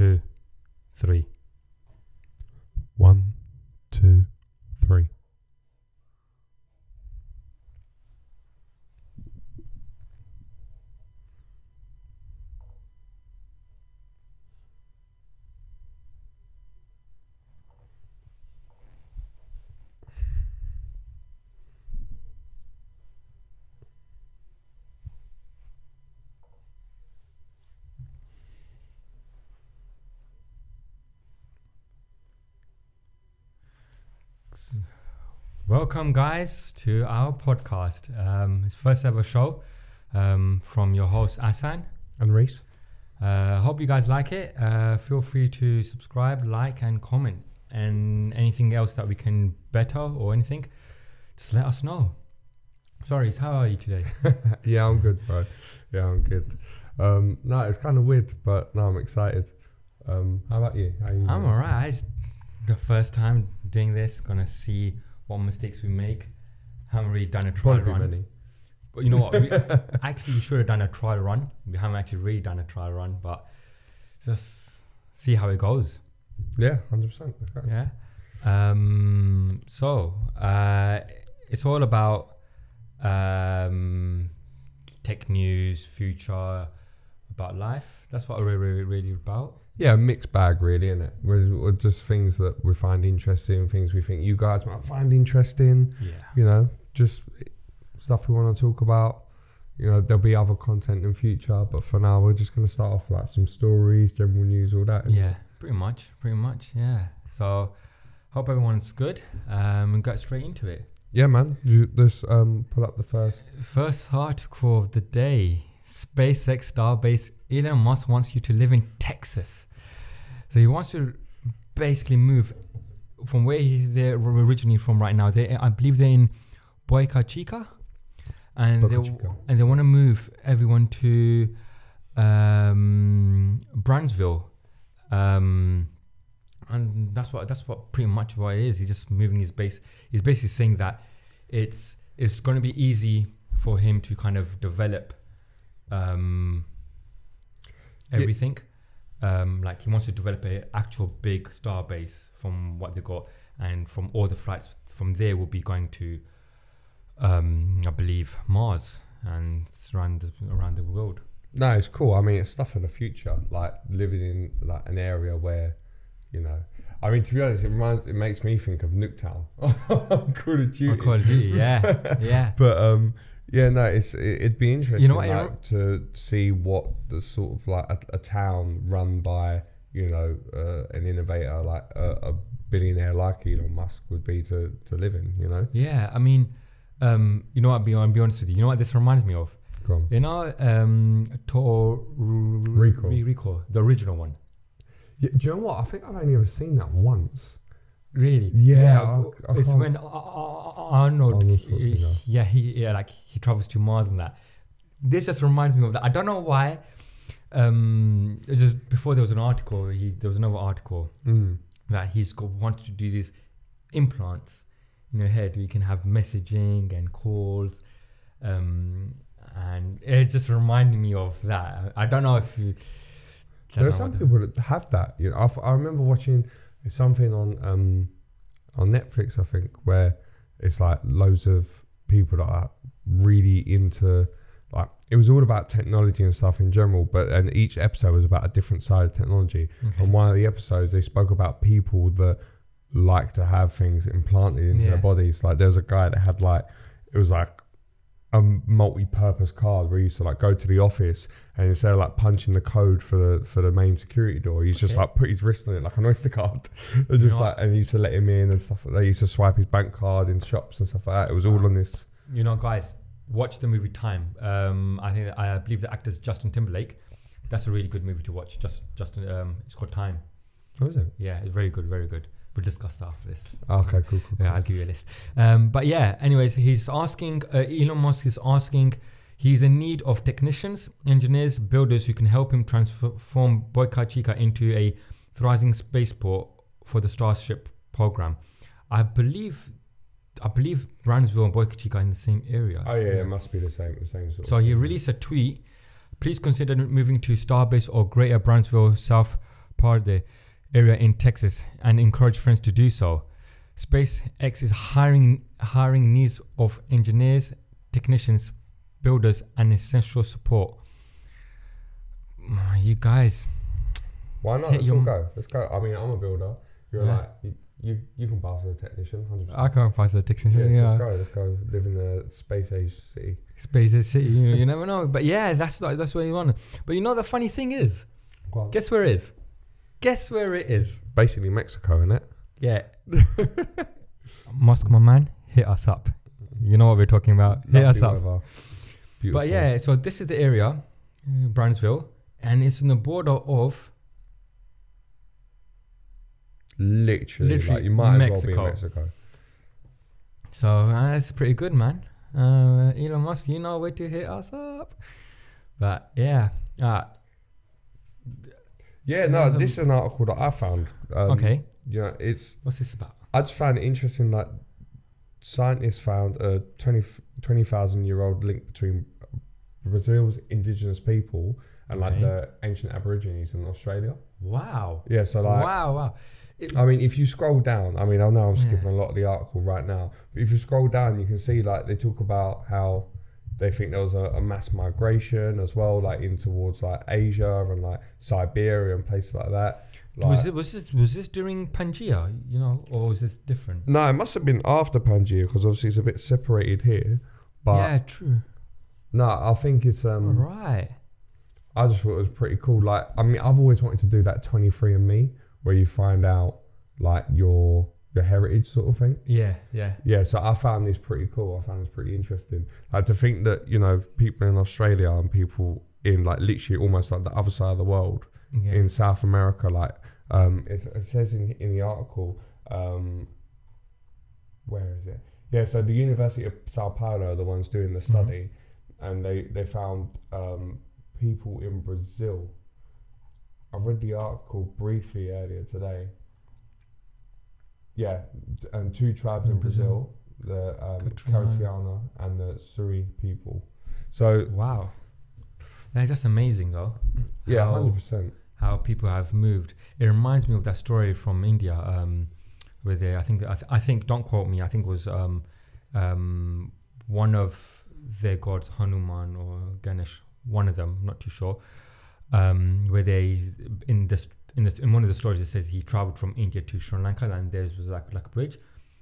too Welcome, guys, to our podcast. Um, it's first ever show um, from your host Asan. And Reese. Uh, hope you guys like it. Uh, feel free to subscribe, like, and comment, and anything else that we can better or anything. Just let us know. Sorry, how are you today? yeah, I'm good, bro. Yeah, I'm good. Um, no, it's kind of weird, but no, I'm excited. Um, how about you? How you I'm alright. It's the first time doing this. Gonna see what mistakes we make. Haven't really done a trial Probably run. many. But you know what? We, actually, we should have done a trial run. We haven't actually really done a trial run, but just see how it goes. Yeah, hundred percent. Yeah. Um, so uh, it's all about um, tech news, future, about life. That's what we're really, really about. Yeah, a mixed bag, really, isn't it? We're, we're just things that we find interesting, things we think you guys might find interesting. Yeah. You know, just stuff we want to talk about. You know, there'll be other content in future, but for now, we're just gonna start off with, like some stories, general news, all that. Yeah, pretty much, pretty much, yeah. So, hope everyone's good. Um, and get straight into it. Yeah, man. You, just um, pull up the first. First article of the day: SpaceX Starbase. Elon Musk wants you to live in Texas. So he wants to basically move from where he- they're originally from right now. They, I believe, they're in Boca Chica, and Boca they Chica. and they want to move everyone to um, Brownsville. Um, and that's what that's what pretty much what it is. He's just moving his base. He's basically saying that it's it's going to be easy for him to kind of develop um, everything. Um, like he wants to develop a actual big star base from what they got, and from all the flights from there will be going to, um, I believe, Mars and around the, around the world. No, it's cool. I mean, it's stuff for the future, like living in like an area where, you know, I mean, to be honest, it reminds, it makes me think of Nuketown, Call of Duty. Call of Duty, yeah, yeah. But um, yeah, no, it's it, it'd be interesting, you know like, to see what the sort of like a, a town run by you know uh, an innovator like a, a billionaire like Elon Musk would be to to live in. You know, Yeah, I mean, um, you know what? Be, I'll be honest with you. You know what this reminds me of? You know, um, Total Recall. Recall, the original one. Yeah, do you know what? I think I've only ever seen that once. Really? Yeah, I- I it's when Ar- Ar- Ar- Arnold. Arnold yeah, he yeah, like he travels to Mars and that. This just reminds me of that. I don't know why. Um, just before there was an article. He there was another article Mm. that he's got wanted to do these implants in your head where you can have messaging and calls um and it just reminded me of that i don't know if you There are some people that have that. You know, I, I remember watching something on um, on Netflix, I think, where it's like loads of people that are really into like it was all about technology and stuff in general, but and each episode was about a different side of technology. Okay. On one of the episodes, they spoke about people that like to have things implanted into Yeah. their bodies. Like there was a guy that had like it was like a multi-purpose card where he used to like go to the office and instead of like punching the code for the for the main security door, he's just like put his wrist on it like an oyster card, and just like and he used to let him in and stuff. Like They used to swipe his bank card in shops and stuff like that. It was all on this. you know guys watch the movie time. Um i think i believe the actor's justin timberlake. That's a really good movie to watch. Just justin um it's called time. What was it? yeah it's very good very good we'll discuss that after this Okay, cool, cool. Yeah, I'll give you a list. Um, but yeah, anyways, he's asking, uh, Elon Musk is asking, he's in need of technicians, engineers, builders who can help him transform Boca Chica into a thriving spaceport for the Starship program. I believe, I believe Brownsville and Boca Chica are in the same area. Oh yeah, it must be the same, the same sort. So he released a tweet. Please consider moving to Starbase or Greater Brownsville, South the area in Texas, and encourage friends to do so. SpaceX is hiring hiring needs of engineers, technicians, builders, and essential support. Mm, You guys, Why not? Let's all go. Let's go. I mean, I'm a builder. You're Yeah. like you, you. You can pass as a technician, hundred percent. I can't pass as a technician. Yeah, Yeah, let's go. Let's go. Live in the space age city. Space is city. You, you never know. But yeah, that's that's what you want. But you know the funny thing is, guess where it is? Guess where it is? basically Mexico, isn't it? Yeah. Musk, my man, hit us up. You know what we're talking about. Hit us up. But yeah, so this is the area, uh, Brownsville, and it's on the border of literally, Literally like you might as well be in Mexico. So uh, that's pretty good, man. Uh, Elon Musk, you know where to hit us up. But yeah, uh, Yeah, no, a- this is an article that I found. Um, okay. You know, it's What's this about? I just found it interesting that scientists found a 20 20,000 year old link between Brazil's indigenous people and like the ancient Aborigines in Australia. Wow. Yeah, so like wow, wow. It- I mean, if you scroll down, I mean, I know I'm skipping Yeah. a lot of the article right now, but if you scroll down, you can see like they talk about how they think there was a, a mass migration as well, like in towards like Asia and like Siberia and places like that. Like, was it was this was this during Pangea, you know, or was this different? no, it must have been after Pangea because obviously it's a bit separated here. But yeah, true. no, I think it's um. right. I just thought it was pretty cool. Like, I mean, I've always wanted to do that 23andMe where you find out like your your heritage sort of thing. Yeah, yeah. Yeah, so I found this pretty cool. I found this pretty interesting. Like to think that you know people in Australia and people in like literally almost like the other side of the world yeah. in South America, like um, it, it says in in the article, um, where is it? Yeah, so the University of Sao Paulo are the ones doing the study, and they they found um, people in Brazil. I read the article briefly earlier today. Yeah, and two tribes in, In Brazil, Brazil. the um. Karitiana and the Suri people. So Wow. Yeah, that's amazing though. yeah, hundred percent. how people have moved. It reminds me of that story from India, um, where they, I think, I, th- I think, don't quote me, I think it was um, um, one of their gods, Hanuman or Ganesh, one of them, not too sure, um, where they, in this, in this, in one of the stories, it says he traveled from India to Sri Lanka, and there was like like a bridge.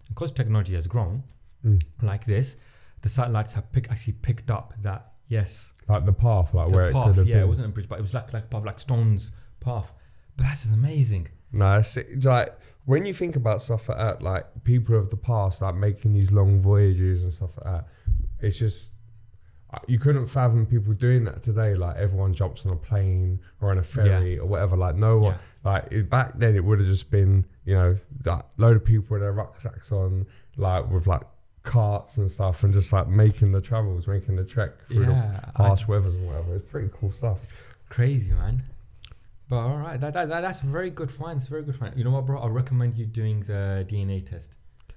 Because technology has grown Mm. like this, the satellites have pick, actually picked up that yes, Like the path, like the where it could have yeah, been. it wasn't a bridge, but it was like like path, like stones path. But that's just amazing. No, it's, like when you think about stuff like that, like people of the past, like making these long voyages and stuff like that, it's just you couldn't fathom people doing that today. Like everyone jumps on a plane or on a ferry or whatever. Like no one, Yeah. like it, back then, it would have just been you know that load of people with their rucksacks on, like with like carts and stuff, and just like making the travels, making the trek through Yeah, the I- harsh weathers and whatever. It's pretty cool stuff. It's Crazy man. But all right, that, that, that that's very good find. It's very good find. You know what, bro? I recommend you doing the DNA test.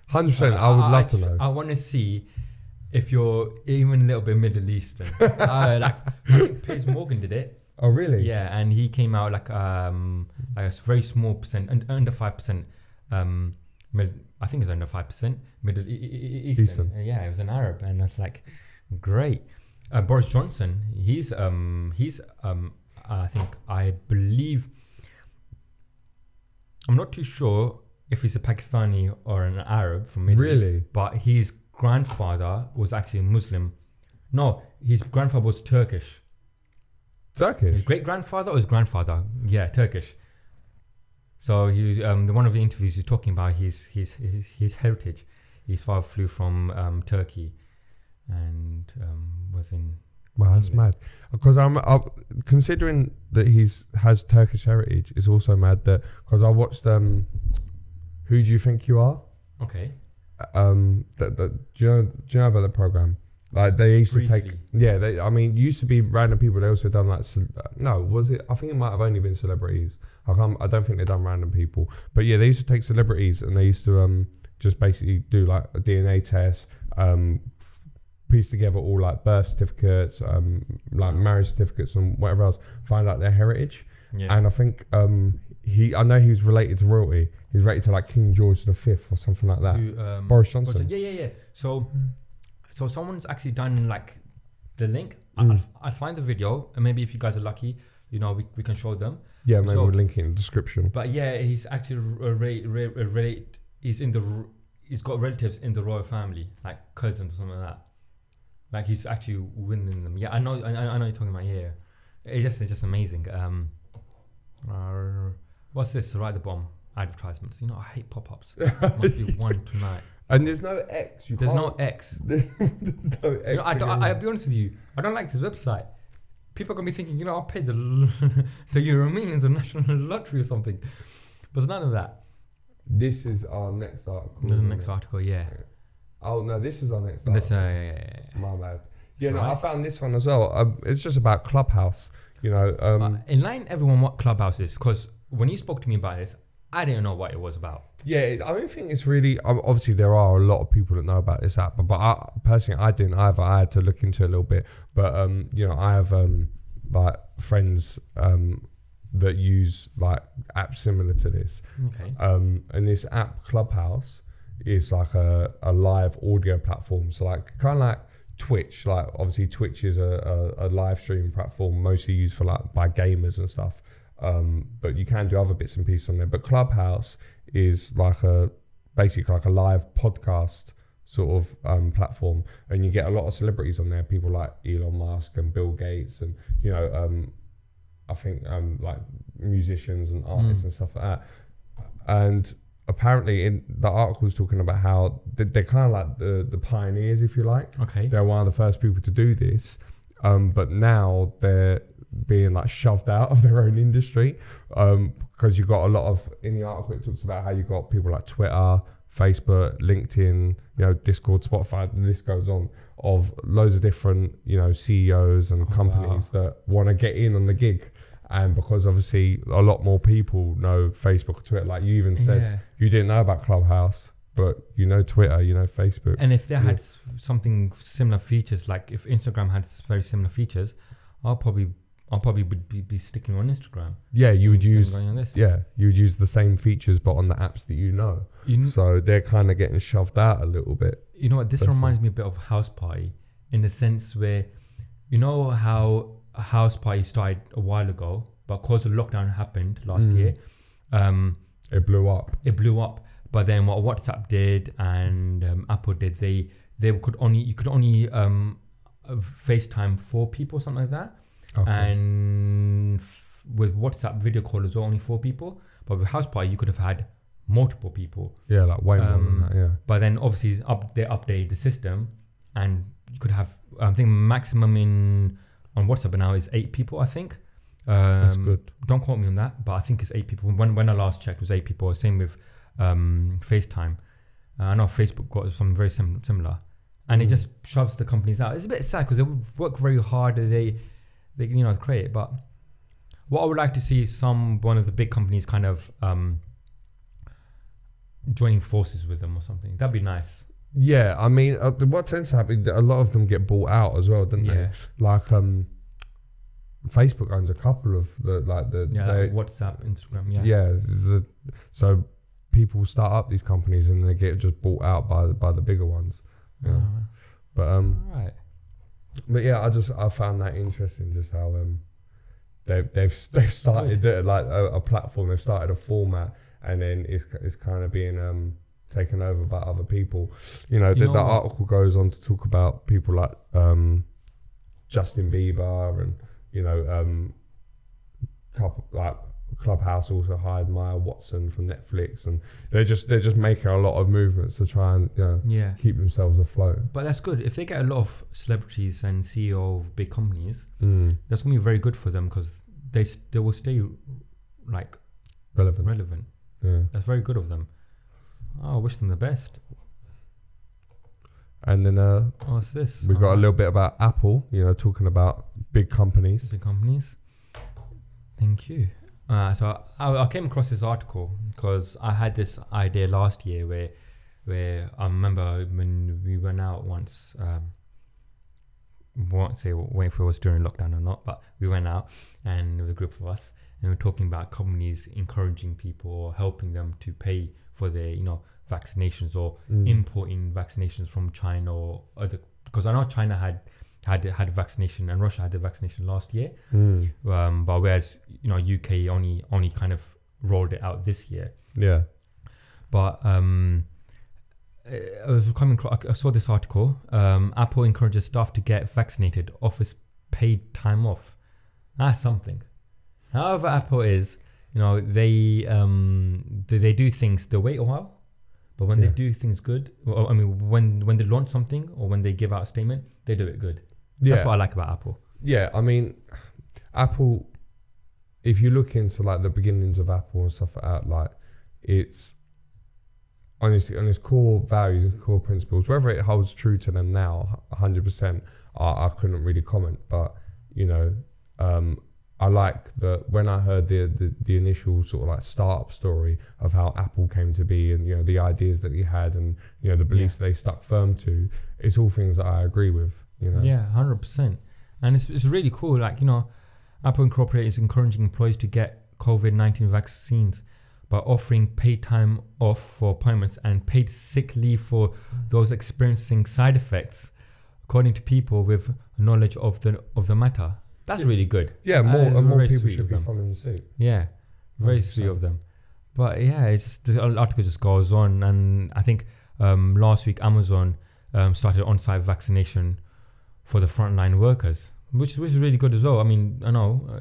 Hundred percent. I would love to know. I want to see if you're even a little bit Middle Eastern. uh, like I think Piers Morgan did it. oh really? Yeah, and he came out like um like a very small percent, un- under five percent. Um, mid, I think it's under five percent Middle e- e- e- Eastern. Eastern. Uh, yeah, it was an Arab, and that's like great. Uh, Boris Johnson, he's um he's um I think I believe I'm not too sure if he's a Pakistani or an Arab from Middle East, Really? but his grandfather was actually a Muslim. No, his grandfather was Turkish. Turkish. His great grandfather or his grandfather? Yeah, Turkish. So he, um, the one of the interviews he's talking about his his his, his heritage. His father flew from um, Turkey, and um, was in. Wow, that's England. mad. Because I'm, i considering that he's has Turkish heritage. It's also mad that because I watched um, who do you think you are? Okay. Um, that that do you know do you know about the program? Like they used to take yeah. They I mean used to be random people. They also done like ce- no was it? I think it might have only been celebrities. I can't, I don't think they done random people. But yeah, they used to take celebrities and they used to um just basically do like a DNA test. Um, piece together all like birth certificates, um, like marriage certificates and whatever else. Find out their heritage. Yeah. And I think um he I know he was related to royalty. He was related to like King George the Fifth or something like that. Who, um, Boris Johnson. Yeah, yeah, yeah. So, so someone's actually done like the link. Mm. I'll, I'll find the video, and maybe if you guys are lucky, you know, we, we can show them. Yeah, maybe So- we'll link it in the description. But yeah, he's actually r- ra- ra- ra- He's in the. r- He's got relatives in the royal family, like cousins or something like that. Like he's actually winning them. Yeah, I know. I, I know you're talking about. Yeah, it's just it's just amazing. Um, uh, what's this? Right the bottom. Advertisements. You know, I hate pop-ups. Must be one tonight. And there's no X. You There's no X. there's no X. You know, I, don't-. I, I'll be honest with you. I don't like this website. People are gonna be thinking, you know, I'll pay the the Euro Millions or National Lottery or something. But there's none of that. This is our next article. There's the next article, yeah. Oh no, this is our next. This, uh, article. yeah, yeah, yeah, yeah. My bad. Yeah, no, I found this one as well. Um, it's just about Clubhouse. You know, um, But enlighten everyone what Clubhouse is, because when you spoke to me about this, I didn't know what it was about. yeah, I don't think it's really. Obviously, there are a lot of people that know about this app, but, but I personally, I didn't either. I had to look into it a little bit. But um, you know, I have um, like friends um, that use like apps similar to this. Okay. Um, and this app Clubhouse is like a, a live audio platform. So like kind of like Twitch. Like obviously Twitch is a, a, a live streaming platform mostly used for like by gamers and stuff. Um, but you can do other bits and pieces on there. But Clubhouse is like a basically like a live podcast sort of um, platform, and you get a lot of celebrities on there. People like Elon Musk and Bill Gates, and you know, um, I think um, like musicians and artists Mm. and stuff like that. And apparently, in the article was talking about how they- they're kind of like the the pioneers, if you like. Okay. They're one of the first people to do this, um, but now they're being like shoved out of their own industry um, because you've got a lot of in the article it talks about how you've got people like Twitter, Facebook, LinkedIn, you know, Discord, Spotify, the list goes on of loads of different you know CEOs and Oh, companies that want to get in on the gig. And because obviously a lot more people know Facebook or Twitter, like you even said, Yeah. you didn't know about Clubhouse, but you know Twitter, you know Facebook. And if they Yeah. had something similar features, like if Instagram had very similar features, I'll probably I'll probably would be, be sticking on Instagram. Yeah, you would use on this. yeah, you would use the same features but on the apps that you know. You, kn- So they're kind of getting shoved out a little bit. you know what? This it. reminds me a bit of House Party in the sense where, you know how House Party started a while ago, but because the lockdown happened last Mm. year, um, It blew up. it blew up. But then what WhatsApp did and um, Apple did, they they could only you could only um, uh, FaceTime four people, something like that. Okay. And f- with WhatsApp video call as well, only four people. But with House Party, you could have had multiple people. yeah, like way more um, than that. Yeah. But then obviously up they update the system, and you could have I think maximum in on WhatsApp now is eight people. I think. Um, That's good. Don't quote me on that, but I think it's eight people. When when I last checked, it was eight people. Same with um, FaceTime. Uh, I know Facebook got something very sim- similar, and it Mm. just shoves the companies out. It's a bit sad because they work very hard. They they you know create it, but what I would like to see is some one of the big companies kind of um, joining forces with them or something. That'd be nice. Yeah, I mean, uh, what tends to happen, a lot of them get bought out as well, don't Yeah. they? Like, um, Facebook owns a couple of the like the Yeah, they- like WhatsApp, Instagram. Yeah. yeah. the, so people start up these companies and they get just bought out by the, by the bigger ones. Yeah. Ah, But um, all right. But yeah, I just I found that interesting, just how um they've they've they've started uh, like a, a platform, they've started a format, and then it's it's kind of being um taken over by other people. You know, You the, know the article goes on to talk about people like um Justin Bieber and you know um couple like Clubhouse also hired Maya Watson from Netflix, and they're just they're just making a lot of movements to try and you know Yeah. keep themselves afloat. But that's good. If they get a lot of celebrities and CEO of big companies, Mm, that's gonna be very good for them because they they will stay like relevant. relevant. Yeah. That's very good of them. Oh, I wish them the best. And then uh, Oh, what's this? we got a Oh, little bit about Apple, you know, talking about big companies. big companies. Thank you. Uh, so I, I came across this article because I had this idea last year where, where I remember when we went out once. Um, won't say if it was during lockdown or not, but we went out and with a group of us and we were talking about companies encouraging people or helping them to pay for their you know vaccinations or Mm. importing vaccinations from China or other because I know China had had had a vaccination and Russia had the vaccination last year, Mm. um, but whereas you know UK only only kind of rolled it out this year. Yeah. But um, I was coming. I saw this article. Um, Apple encourages staff to get vaccinated, offers paid time off. That's something. However, Apple is, you know, they um, they, they do things. They wait a while but when Yeah. they do things good, well, I mean, when when they launch something or when they give out a statement, they do it good. Yeah, That's what I like about Apple. yeah. I mean, Apple. If you look into like the beginnings of Apple and stuff like that, like it's honestly on its core values and core principles, whether it holds true to them now, hundred percent, I, I couldn't really comment. But you know, um, I like that when I heard the, the the initial sort of like startup story of how Apple came to be and you know the ideas that he had and you know the beliefs they stuck firm to. It's all things that I agree with. You know. Yeah, hundred percent. And it's it's really cool. Like you know, Apple Incorporated is encouraging employees to get COVID nineteen vaccines by offering paid time off for appointments and paid sick leave for those experiencing side effects, according to people with knowledge of the of the matter. That's Yeah. really good. Yeah, more and more people should be following suit. Yeah, very 100%. of them. But yeah, it's just, the article just goes on, and I think um, last week Amazon um, started on-site vaccination for the frontline workers, which which is really good as well. I mean, I know uh,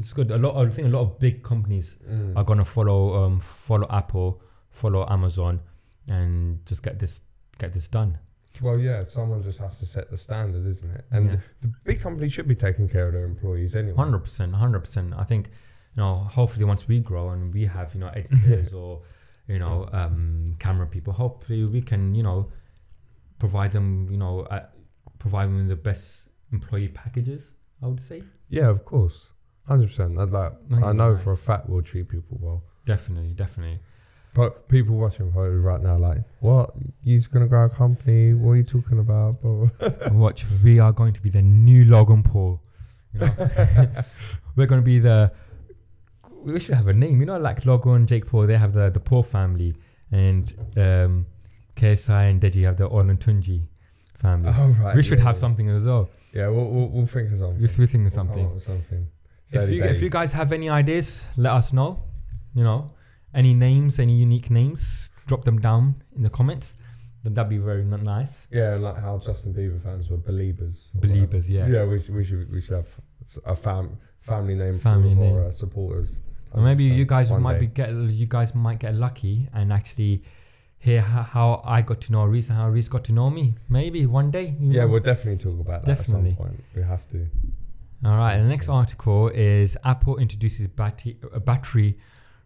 it's good. A lot, I think a lot of big companies Mm. are gonna follow um, follow Apple, follow Amazon, and just get this get this done. Well, yeah, someone just has to set the standard, isn't it? And Yeah. the big companies should be taking care of their employees anyway. Hundred percent, hundred percent. I think, you know, hopefully once we grow and we have, you know, editors or, you know, um, camera people, hopefully we can, you know, provide them, you know, uh, provide them with the best employee packages. I would say Yeah, of course, hundred percent. I'd like. I think I it'd be know nice. for a fact we'll treat people well. definitely, definitely. But people watching probably right now, like, what? You're gonna grow a company? What are you talking about? Watch, we are going to be the new Logan Paul. You know, we're going to be the. We should have a name, you know, like Logan, Jake Paul. They have the the Paul family, and um, KSI and Deji have the Olatunji family. oh right. we should yeah, have yeah. something as well. Yeah, we'll, we'll, we'll think of something. We're thinking of We'll something. up something. If you, if you guys have any ideas, let us know. You know, any names, any unique names, drop them down in the comments. Then that'd be very n- nice. Yeah, like how Justin Bieber fans were believers. or whatever. Believers, yeah. Yeah, we should, we should we should have a fam family name Family for name. our uh, supporters. Or maybe you guys might day. be get you guys might get lucky and actually hear how, how I got to know Reese and how Reese got to know me. Maybe one day. you Yeah, know. we'll definitely talk about that Definitely. at some point. We have to. All right. The next article is Apple introduces battery a battery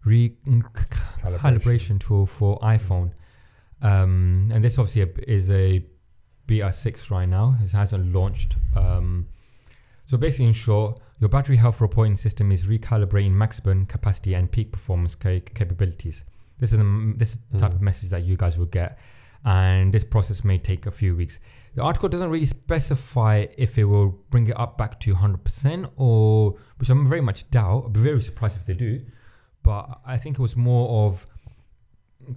recalibration tool for iPhone. Um, and this obviously a- is a BR6 right now. It hasn't launched. Um, so basically, in short, your battery health reporting system is recalibrating maximum capacity and peak performance ca- capabilities. This is the this is the type of Mm. message that you guys will get, and this process may take a few weeks. The article doesn't really specify if it will bring it up back to 100% or, which I'm very much doubt. I'd be very surprised if they do, but I think it was more of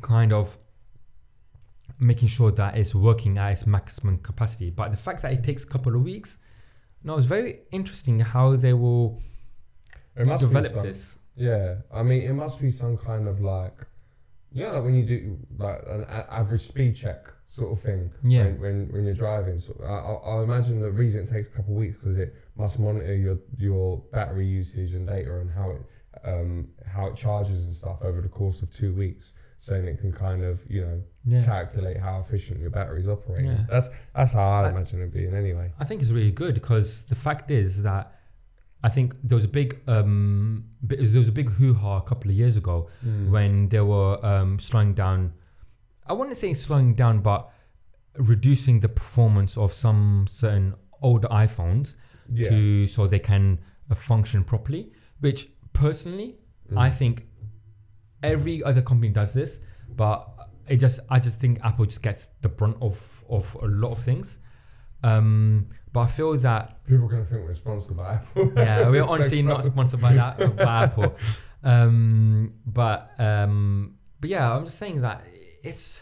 kind of making sure that it's working at its maximum capacity. But the fact that it takes a couple of weeks, no, it's very interesting how they will It develop some- this. Yeah, I mean, it must be some kind of like, know, like when you do like an a- average speed check sort of thing. Yeah. When when, when you're driving, so I, I, I imagine the reason it takes a couple of weeks because it must monitor your your battery usage and data and how it um how it charges and stuff over the course of two weeks, so it can kind of you know Yeah. calculate how efficient your battery's operating. Yeah. That's that's how I I- imagine it being anyway. I think it's really good because the fact is that I think there was a big um, there was a big hoo ha a couple of years ago Mm. when they were um, slowing down. I wouldn't say slowing down, but reducing the performance of some certain older iPhones yeah. to so they can uh, function properly. Which personally, Mm. I think every other company does this, but it just I just think Apple just gets the brunt of of a lot of things. Um, but I feel that People are gonna think we're sponsored by Apple. yeah, we're honestly not sponsored by that by Apple. Um, but um, but yeah, I'm just saying that it's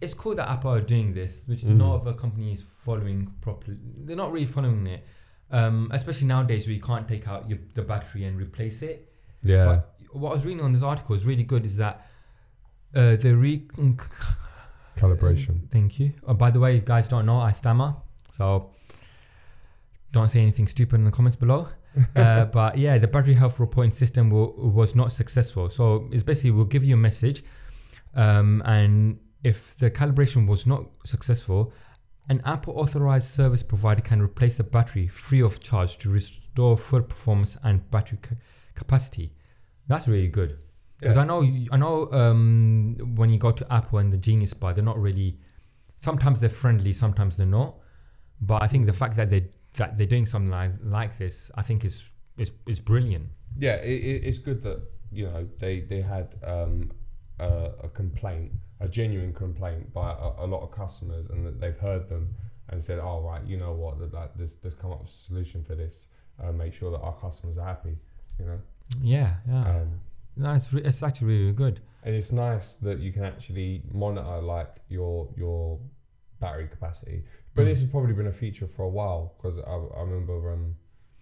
it's cool that Apple are doing this, which Mm. no other company is following properly. They're not really following it, um, especially nowadays where you can't take out your, the battery and replace it. Yeah. But what I was reading on this article is really good. Is that uh, the re Calibration. Thank you. Oh, by the way, if you guys don't know, I stammer, so don't say anything stupid in the comments below. uh, but yeah, the battery health reporting system will, was not successful. So it's basically we'll give you a message Um, and if the calibration was not successful, an Apple authorized service provider can replace the battery free of charge to restore full performance and battery ca- capacity. That's really good. Because Yeah. I know, I know, um, when you go to Apple and the Genius Bar, they're not really. Sometimes they're friendly, sometimes they're not. But I think the fact that they that they're doing something like, like this, I think is is is brilliant. Yeah, it, it, it's good that you know they they had um, a, a complaint, a genuine complaint by a, a lot of customers, and that they've heard them and said, "Oh right, you know what? That there's there's come up with a solution for this. Uh, make sure that our customers are happy." You know, Yeah, yeah. um, no, it's re- it's actually really good. and it's nice that you can actually monitor like your your battery capacity. But this has probably been a feature for a while because I, I remember um,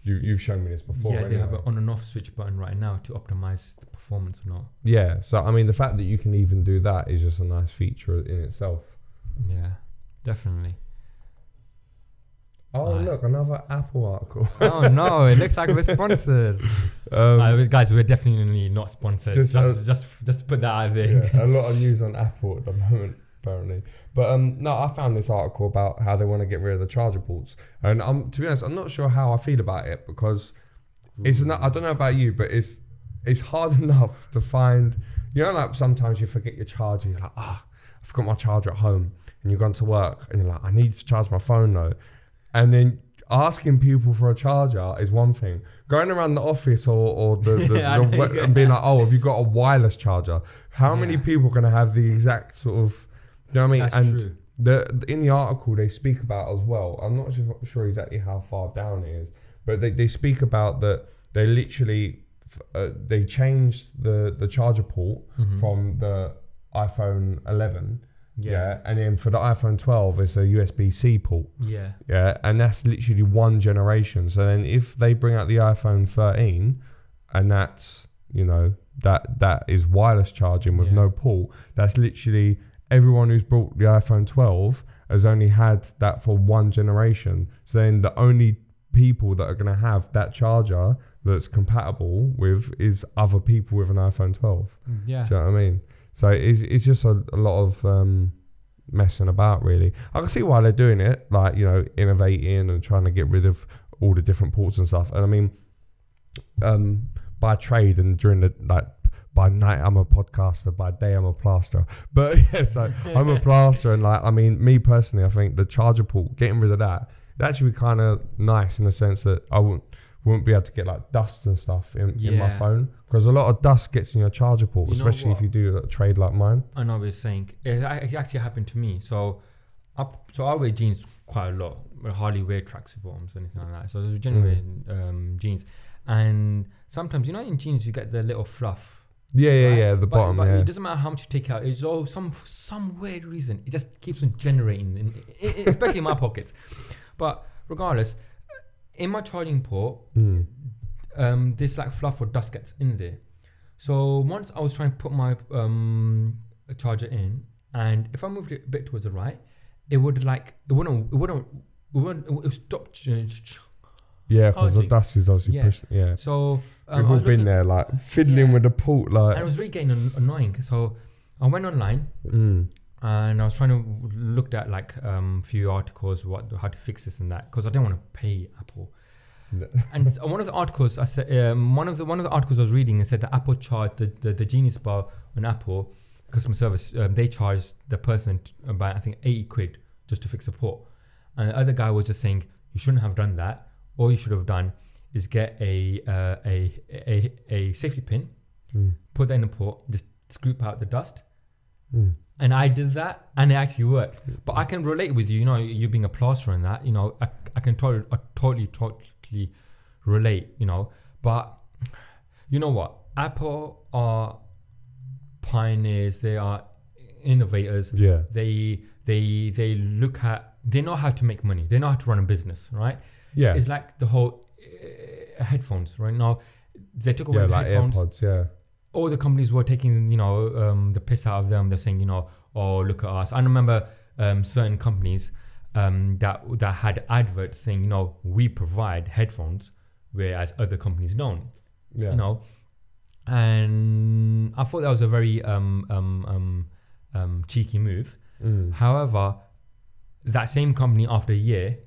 you you've shown me this before. yeah, they have an on and off switch button right now to optimize the performance or not. Yeah, so I mean, the fact that you can even do that is just a nice feature in itself. Yeah, definitely. Oh, look, another Apple article. oh no, it looks like we're sponsored. um, Uh, guys, we're definitely not sponsored. Just, Just, uh, just, just, to put that out there. yeah, a lot of news on Apple at the moment, apparently. But um, no, I found this article about how they want to get rid of the charger ports, and um, to be honest, I'm not sure how I feel about it because it's not. I don't know about you, but it's it's hard enough to find. You know, like sometimes you forget your charger. You're like, ah, I forgot my charger at home, and you've gone to work, and you're like, I need to charge my phone though, and then asking people for a charger is one thing. Going around the office or, or the, the, Yeah, the and being like, oh, have you got a wireless charger? How many people are going to have the exact sort of, you know what I mean? That's and true. the in the article they speak about as well. I'm not sure, sure exactly how far down it is, but they, they speak about that they literally f- uh, they changed the the charger port Mhm. from the iPhone 11, yeah. Yeah. and then for the iPhone 12 it's a USB C port, Yeah. yeah, and that's literally one generation. So then if they bring out the iPhone 13, and that's you know that that is wireless charging with Yeah. no port, that's literally everyone who's bought the iPhone 12 has only had that for one generation. So then the only people that are going to have that charger that's compatible with is other people with an iPhone 12. Yeah. Do you know what I mean? So it's, it's just a, a lot of um, messing about, really. I can see why they're doing it, like, you know, innovating and trying to get rid of all the different ports and stuff. And I mean, um, by trade and during the, like, by night I'm a podcaster, by day I'm a plasterer. But yeah, so I'm a plasterer, and like, I mean, me personally, I think the charger port, getting rid of that, it'd actually be kind of nice in the sense that I wouldn't wouldn't be able to get like dust and stuff in, in my phone because a lot of dust gets in your charger port, You especially if you do a trade like mine. I know what you're saying. It, it actually happened to me. So, up, so I wear jeans quite a lot. I hardly wear tracksuit bottoms or anything like that. So there's generally um, jeans, and sometimes you know in jeans you get the little fluff. Yeah, yeah, right? yeah. The But- bottom, but yeah. It doesn't matter how much you take out. It's all some for some weird reason. It just keeps on generating, in, especially in my pockets. But regardless, in my charging port, Mm. um, this like fluff or dust gets in there. So once I was trying to put my um, charger in, and if I moved it a bit towards the right, it would like it wouldn't it wouldn't it wouldn't it would stop. Yeah, because the dust is obviously Yeah. pushing. Yeah, So um, we've all been there, like fiddling Yeah. with the port, like. and it was really getting an- annoying. So I went online mm. and I was trying to looked at like um few articles what how to fix this and that because I didn't want to pay Apple. and one of the articles I said um, one of the one of the articles I was reading it said that Apple charged the, the, the Genius Bar on Apple customer service um, they charged the person t- about I think eighty quid just to fix the port, and the other guy was just saying you shouldn't have done that. All you should have done is get a uh, a, a a safety pin, Mm. put that in the port, just scoop out the dust, Mm. and I did that, and it actually worked. But I can relate with you. You know, you being a plasterer and that. You know, I, I can totally, I totally, totally relate. You know, but you know what? Apple are pioneers. They are innovators. Yeah. They they they look at. They know how to make money. They know how to run a business, right? Yeah. It's like the whole uh, headphones right now. They took away yeah, the like headphones AirPods. Yeah. all the companies were taking you know um, the piss out of them. They're saying you know oh look at us. I remember um, certain companies um, that that had adverts saying you know we provide headphones, whereas other companies don't. Yeah. You know, and I thought that was a very um, um, um, um, cheeky move. Mm. However, that same company after a year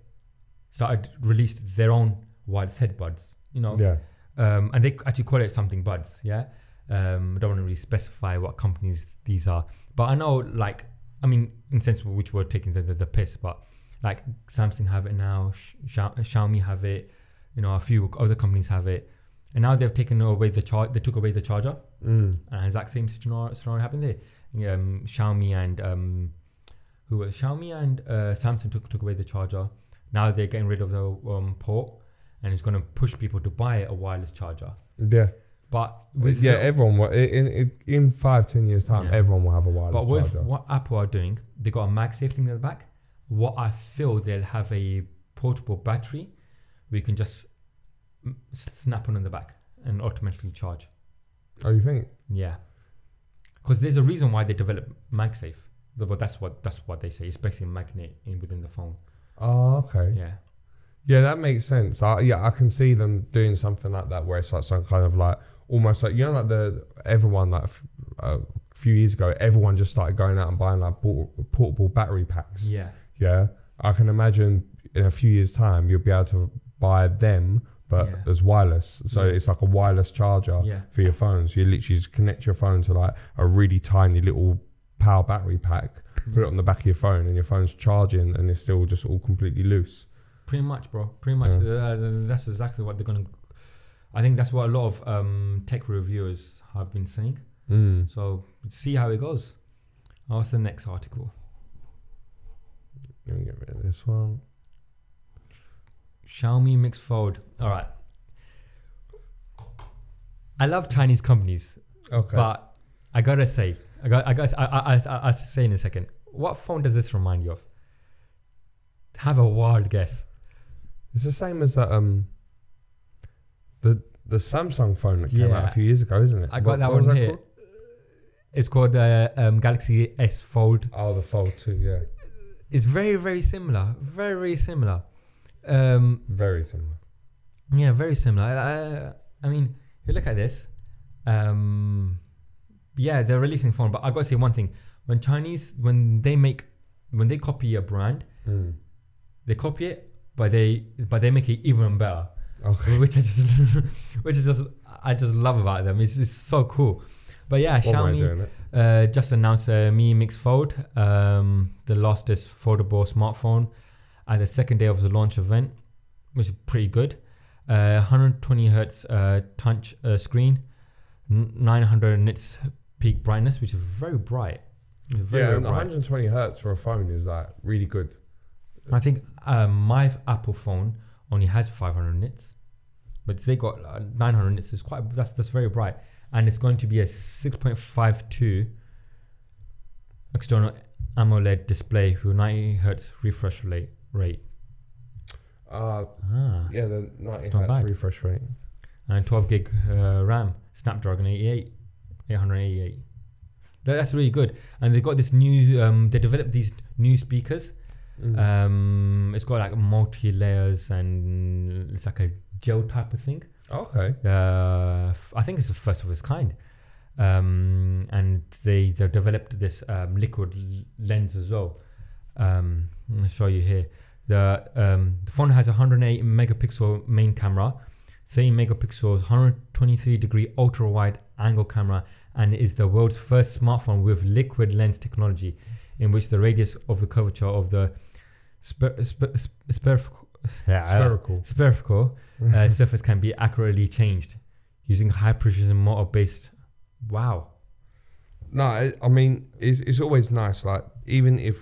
started released their own wireless headbuds. You know, Yeah. um, and they actually call it something buds. Yeah, um, I don't want to really specify what companies these are, but I know like I mean in sense which we're taking the, the, the piss, but like Samsung have it now, Sh- Xiaomi have it, you know, a few other companies have it, and now they've taken away the char- They took away the charger, Mm. and exact same scenario, scenario happened there. Um, Xiaomi and um, who was Xiaomi and uh, Samsung took took away the charger. Now they're getting rid of the um, port, and it's going to push people to buy a wireless charger. Yeah. But with yeah, the- everyone will in, in in five ten years time, Yeah. everyone will have a wireless but with charger. what Apple are doing, they got a MagSafe thing in the back. What I feel they'll have a portable battery, we can just mm, snap on in the back and automatically charge. Oh, you think? Yeah, because there's a reason why they developed MagSafe. But that's what that's what they say. It's basically a magnet in within the phone. Oh, okay. Yeah, Yeah, that makes sense. I, yeah, I can see them doing something like that where it's like some kind of like almost like you know like the everyone like f- uh, a few years ago, everyone just started going out and buying like port- portable battery packs. yeah, Yeah, I can imagine in a few years' time you'll be able to buy them, but Yeah. as wireless. So Yeah. it's like a wireless charger yeah, for your phone. So you literally just connect your phone to like a really tiny little power battery pack, put it on the back of your phone, and your phone's charging, and it's still just all completely loose. Pretty much, bro. Pretty much. Yeah. Uh, that's exactly what they're gonna. I think that's what a lot of um, tech reviewers have been saying. Mm. So see how it goes. What's the next article? Let me get rid of this one. Xiaomi Mix Fold. All right. I love Chinese companies, Okay. but I gotta say, I got, I got, I, I, I, I'll say in a second. What phone does this remind you of? Have a wild guess. It's the same as that um the the Samsung phone that came out Yeah. a few years ago, isn't it? I got What- that what was one here. called? It's called the um, Galaxy S Fold. Oh, the Fold 2, yeah. It's very, very similar. Very, very similar. Um, Very similar. Yeah, very similar. I, I, I mean, you look at this. Um, yeah, they're releasing phone, but I got to say one thing: when Chinese, when they make, when they copy a brand, Mm. they copy it, but they, but they make it even better. Okay. Which I just, which is just, I just love about them. It's, it's so cool. But yeah, What Xiaomi uh, just announced a Mi Mix Fold, um, the lastest foldable smartphone, at the second day of the launch event, which is pretty good. Uh, 120 hertz uh, touch uh, screen, 900 nits peak brightness, which is very bright. Very, yeah, very bright. 120 hertz for a phone is like really good. I think um, my Apple phone only has 500 nits, but they got uh, 900 nits. It's quite that's that's very bright, and it's going to be a 6.52 external AMOLED display with 90 hertz refresh rate. Rate Uh, ah, yeah, the 90 hertz bad. refresh rate. and 12 gig uh, RAM, Snapdragon 88, 888. That's really good, and they've got this new. Um, they developed these new speakers. Mm. Um, it's got like multi layers and it's like a gel type of thing. okay. Uh, f- I think it's the first of its kind. Um, and they they've developed this um, liquid l- lens as well. Um, I'm gonna show you here. The um, the phone has a 108 megapixel main camera, 30 megapixels, 123 degree ultra wide angle camera, and is the world's first smartphone with liquid lens technology, in which the radius of the curvature of the sper- sper- sp- spherical Spherical. spherical uh, surface can be accurately changed using high precision motor based. Wow. No, I, I mean it's it's always nice. Like even if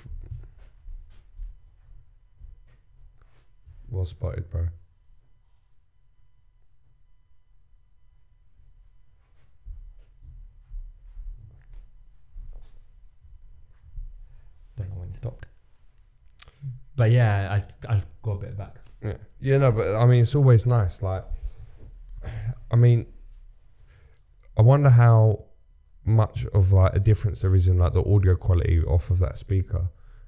well spotted, bro. Don't know when it stopped. But yeah, I I got a bit back. Yeah, yeah, no, but I mean it's always nice. Like, I mean, I wonder how much of like a difference there is in like the audio quality off of that speaker.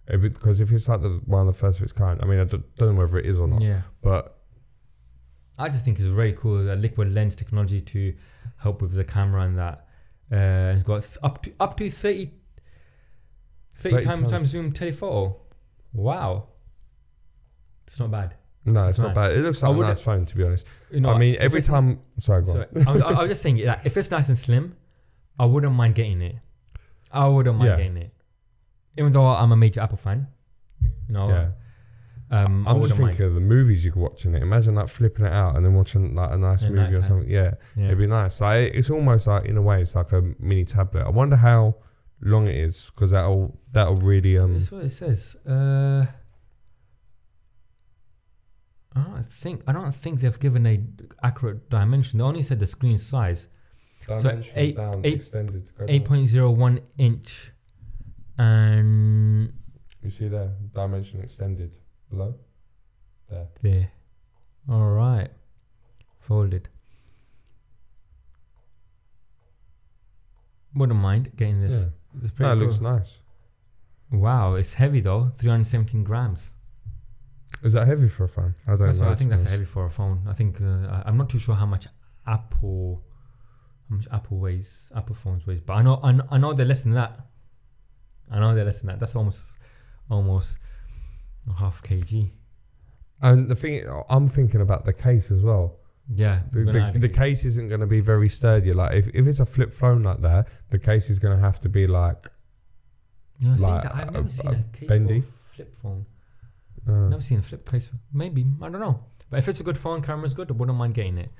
Eh, Because if it's like the one of the first of its kind, I mean, I don't, don't know whether it is or not, Yeah. but I just think it's very cool. The liquid lens technology to help with the camera and that. Uh, it's got th- up to up to 30 30 30 times times. times zoom telephoto. Wow. It's not bad. No, it's That's not bad. It looks like a nice phone, to be honest. You know, I mean, every time. Sorry, go Sorry, on. I, was, I was just saying that if it's nice and slim, I wouldn't mind getting it. I wouldn't mind Yeah. getting it, even though I'm a major Apple fan. You know, yeah. um, I I'm just wouldn't mind. thinking of the movies you could watch in it. Imagine like flipping it out and then watching like a nice At movie or something. Yeah, Yeah. it'd be nice. Like it's almost like in a way it's like a mini tablet. I wonder how long it is because that'll that'll really um That's what it says. Uh, I don't think I don't think they've given a accurate dimension. They only said the screen size, dimensions eight- down eight- extended. Eight zero one inch, and You see there, dimension extended below. There. there. All right, folded. Wouldn't mind getting this. Yeah. Pretty it cool. looks nice. Wow, it's heavy though, 317 grams. Is that heavy for a phone? I don't That's know. I think that's heavy for a phone. I think uh, I- I'm not too sure how much Apple, how much Apple weighs, Apple phones weighs, but I know I know, I know they're less than that. I know they're less than that. That's almost almost half kg. And the thing, I'm thinking about the case as well. Yeah, The, the, the case. isn't going to be very sturdy. Like if, if it's a flip phone like that, the case is going to have to be like. See like that- I've a- seen a a case bendy. flip phone. Uh, Never seen a flip case. Maybe I don't know. But if it's a good phone, camera's good. I wouldn't mind getting it.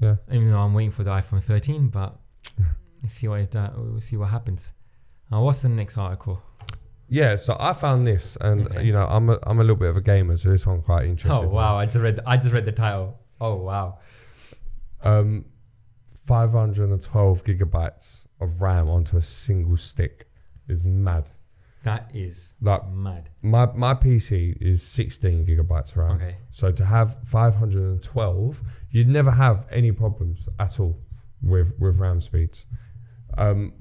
Yeah. Even though I'm waiting for the iPhone 13, but let's see what is that. We'll see what happens. Uh, what's the next article? Yeah, so I found this, and Okay. you know, I'm a, I'm a little bit of a gamer, so this one quite interesting. Oh wow! I just read. I just read the title. Oh wow! Um, 512 gigabytes of RAM onto a single stick is mad. That is Like mad. my my PC is 16 gigabytes RAM. Okay. So to have 512, you'd never have any problems at all with with RAM speeds. Um,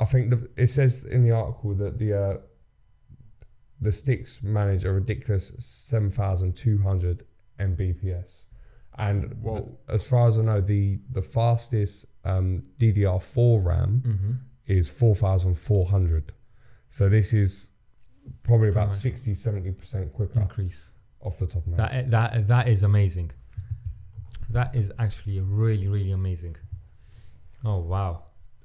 I think the, it says in the article that the uh, the sticks manage a ridiculous 7,200 Mbps, and th- as far as I know, the the fastest um, DDR4 RAM Mm-hmm. is 4,400. So this is probably about Right. 60 70 percent quicker Increase. off the top of my head. That that that is amazing. That is actually really really amazing. Oh wow!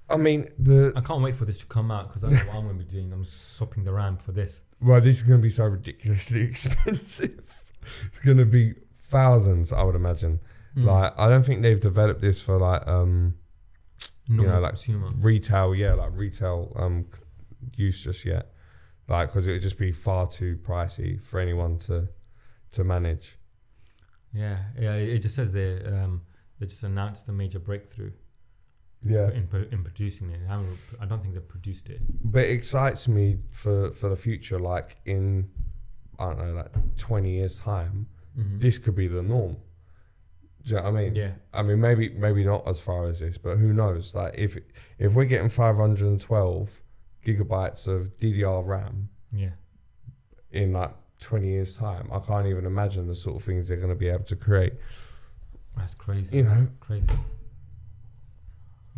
I mean, the I can't wait for this to come out because I know what I'm going to be doing. I'm swapping the RAM for this. well, this is going to be so ridiculously expensive. it's going to be thousands, I would imagine. Mm. Like, I don't think they've developed this for like um Normal know, like consumer. retail, yeah, like retail um use just yet. Like, because it would just be far too pricey for anyone to to manage. Yeah, yeah. It just says they um they just announced a major breakthrough Yeah, in in producing it. Haven't, I don't think they've produced it. but it excites me for for the future. Like in I don't know, like twenty years time, Mhm. this could be the norm. Do you know what I mean? Yeah. I mean, maybe maybe not as far as this, but who knows? Like if if we're getting 512 gigabytes of DDR RAM Yeah. in like 20 years time, I can't even imagine the sort of things they're going to be able to create. That's crazy. You know, Crazy.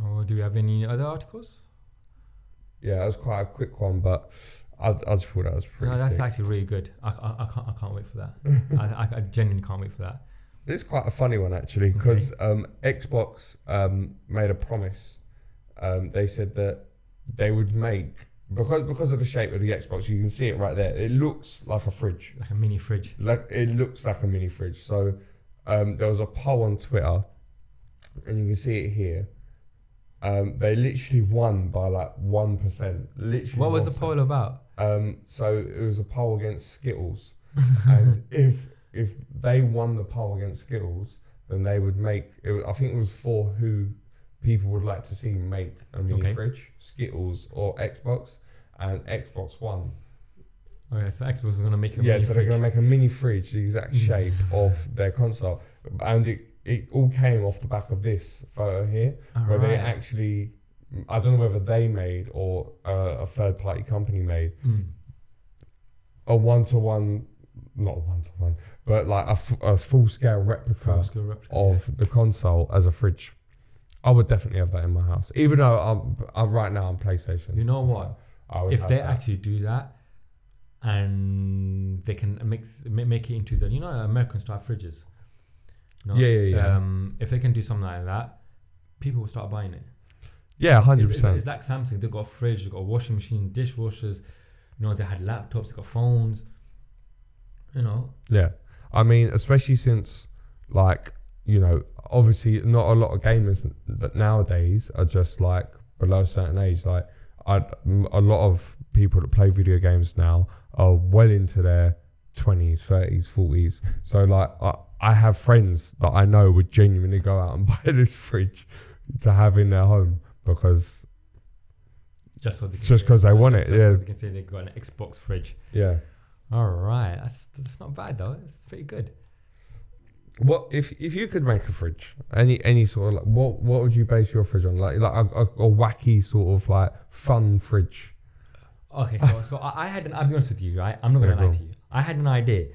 Oh, do we have any other articles? yeah, that was quite a quick one, but I, I just thought that was pretty. No, that's sick. actually really good. I, I, I can't I can't wait for that. I, I, I genuinely can't wait for that. It's quite a funny one actually because um, Xbox um, made a promise. Um, they said that they would make because because of the shape of the Xbox, you can see it right there. It looks like a fridge. Like a mini fridge. like it looks like a mini fridge. So um, there was a poll on Twitter, and you can see it here. Um, they literally won by like one percent. Literally. What was the poll about? Um, so it was a poll against Skittles, and if if they won the poll against Skittles, then they would make. It, I think it was for who people would like to see make a mini Okay. fridge, Skittles or Xbox, and Xbox won. Okay, so Xbox is gonna make a Yeah, mini so they're fridge. going to make a mini fridge, the exact Mm. shape of their console, and it, it all came off the back of this photo here, where they Alright. actually, I don't know whether they made or uh, a third party company made Mm. a one to one, not a one to one, but like a, f- a full scale replica Full-scale replica, of the console as a fridge. I would definitely have that in my house, even though I'm, I'm right now on PlayStation. You know what? I would if have they that. actually do that, and they can make make it into the you know American style fridges. You know? Yeah, yeah, yeah. Um, if they can do something like that, people will start buying it. yeah, hundred percent. it's like Samsung. They've got a fridge, they've got a washing machine, dishwashers. You know, they had laptops, they got phones. You know, Yeah, I mean, especially since like you know, obviously not a lot of gamers that nowadays are just like below a certain age. Like, I a lot of people that play video games now are well into their twenties, thirties, forties. So like, I, I have friends that I know would genuinely go out and buy this fridge to have in their home because just so they can Just 'cause they want it, just yeah. So they can say they've got an Xbox fridge. yeah. All right, that's that's not bad though. It's pretty good. What if if you could make a fridge? Any any sort of like what what would you base your fridge on? Like like a, a, a wacky sort of like fun fridge. Okay, so so I, I had an. I'll be honest with you, right? I'm not gonna Yeah, lie go to you. I had an idea.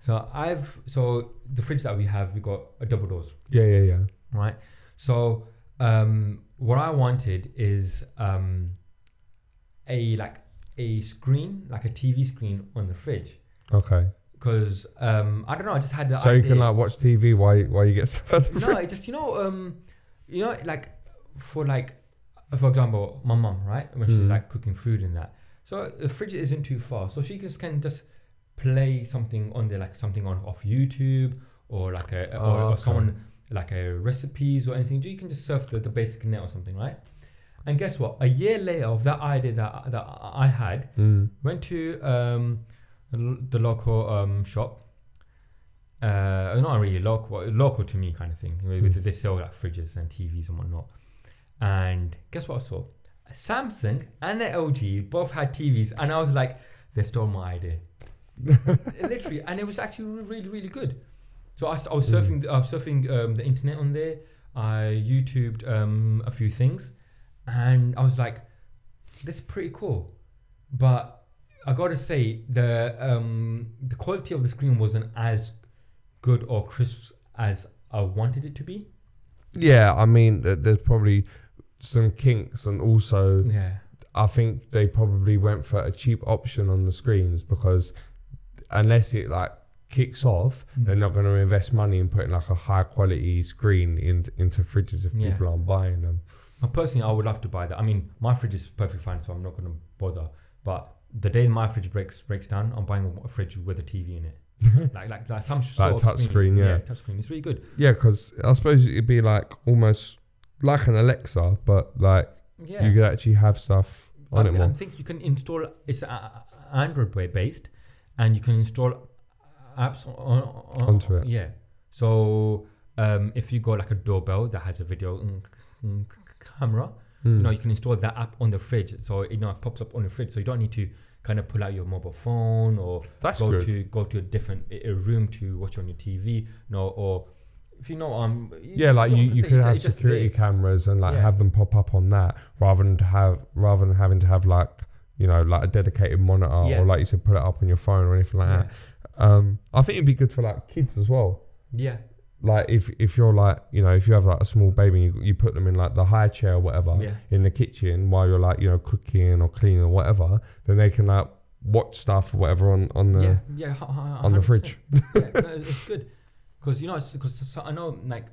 So I've so the fridge that we have, we got a double doors, Yeah yeah yeah. right? So um, what I wanted is um, a like a screen, like a TV screen on the fridge, Okay. Because um, I don't know. I just had the so you can like watch TV while you- while you get stuff out the no, it just you know, um, you know, like for like, for example, my mum, right, when she's Mhm. like cooking food and that, so the fridge isn't too far, so she just can just play something on there, like something on off YouTube or like a or, Oh, or okay. someone like a recipes or anything. You can just surf the, the basic net or something, right? And guess what? A year later of that idea that that I had, Mm. went to um, the the local um, shop. Uh, not really local, local to me kind of thing. With- They sell like fridges and TVs and whatnot. And guess what I saw? A Samsung and an LG both had TVs, and I was like, they stole my idea. Literally, and it was actually really, really good. So I, I was surfing, the, I was surfing um, the internet on there. I YouTubed um, a few things, and I was like, this is pretty cool. But I gotta say, the um, the quality of the screen wasn't as good or crisp as I wanted it to be. Yeah, I mean th- there's probably some kinks and also Yeah, I think they probably went for a cheap option on the screens because unless it like kicks off, Mm. they're not going to invest money in putting like a high quality screen in, into fridges if Yeah. people aren't buying them. Now, personally, I would love to buy that. I mean, my fridge is perfectly fine, so I'm not gonna bother. But the day my fridge breaks breaks down, I'm buying a fridge with a TV in it, like like, like some sort of touch screen, yeah. touch screen. It's really good. Yeah, because I suppose it'd be like almost like an Alexa, but like Yeah, you could actually have stuff on I, it I think you can install. It's Android way based, and you can install apps on, on, Onto it. Yeah. So um, if you got like a doorbell that has a video mm, mm, camera, you Mm. know you can install that app on the fridge, so you know it pops up on the fridge. So you don't need to kind of pull out your mobile phone or That's go good. to go to a different a room to watch on your TV. No, or if you know um Yeah, like you, you could have security cameras and like Yeah. have them pop up on that rather than to have rather than having to have like you know like a dedicated monitor Yeah. or like you said put it up on your phone or anything like Yeah. that. Um, I think it'd be good for like kids as well. yeah. Like if if you're like you know if you have like a small baby and you, you put them in like the high chair or whatever Yeah. in the kitchen while you're like you know cooking or cleaning or whatever, then they can like watch stuff or whatever on on the yeah, yeah, on the fridge. yeah, no, it's it's good because you know because so, I know like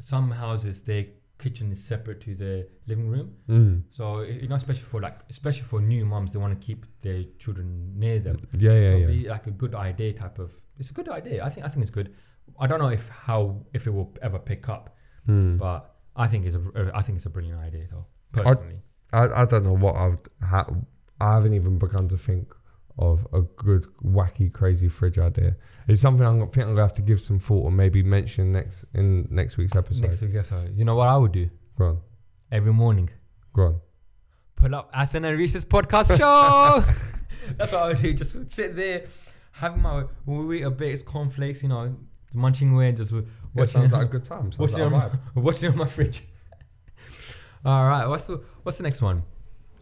some houses their kitchen is separate to the living room, Mm. so you know especially for like especially for new moms they want to keep their children near them. Yeah, yeah, so yeah. be like a good idea type of. It's a good idea. I think I think it's good. I don't know if how if it will ever pick up, Mm. but I think it's a uh, think it's a brilliant idea though. Personally, I, I don't know what I've ha- I haven't even begun to think of a good wacky crazy fridge idea. It's something I'm think I'm gonna have to give some thought or maybe mention next in next week's episode. next week episode. You know what I would do Go on, every morning. go on. pull up Asen and Reese's podcast show. That's what I would do. Just sit there, having my Weetabix cornflakes, you know, munching away, just Yeah, sounds like a good time. Sounds watching, like on, watching on my fridge. All right, what's the what's the next one?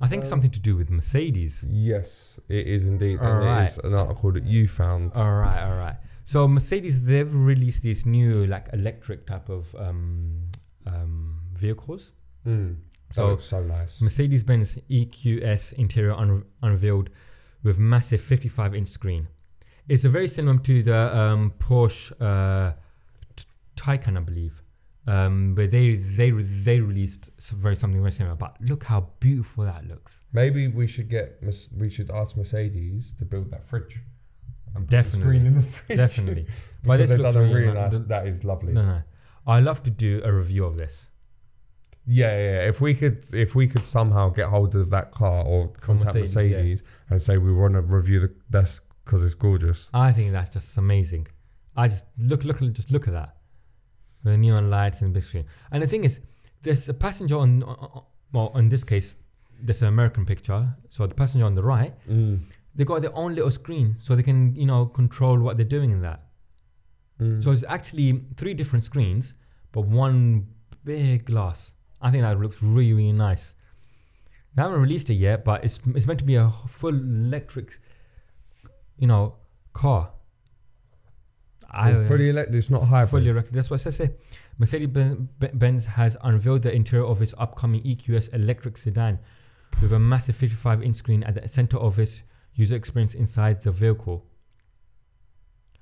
I think Um, something to do with Mercedes. Yes, it is indeed, and Alright. it is an article that you found. All right, all right. So Mercedes, they've released these new like electric type of um, um, vehicles. Mm. So so nice. Mercedes-Benz EQS interior un- unveiled with massive 55-inch screen. It's a very similar to the um, Porsche uh, Taycan, I believe. Um, but they they they released some very something very similar. But look how beautiful that looks. Maybe we should get we should ask Mercedes to build that fridge. And Definitely. screen in the fridge. Definitely. But this they've looks done really nice. that is lovely. No, no. I love to do a review of this. Yeah, yeah, yeah. If we could, if we could somehow get hold of that car or contact Mercedes, Mercedes, yeah. and say we want to review the that's because it's gorgeous. I think that's just amazing. I just look, look, just look at that. The neon lights and the big screen. And the thing is, there's a passenger on, on- well, in this case, there's an American picture. So the passenger on the right, Mm. they got their own little screen, so they can, you know, control what they're doing in that. Mm. So it's actually three different screens, but one big glass. I think that looks really, really nice. They haven't released it yet, but it's it's meant to be a full electric, you know, car. It's fully electric. It's not hybrid. fully electric. That's what I here. Mercedes-Benz has unveiled the interior of its upcoming EQS electric sedan with a massive 55-inch screen at the center of its user experience inside the vehicle.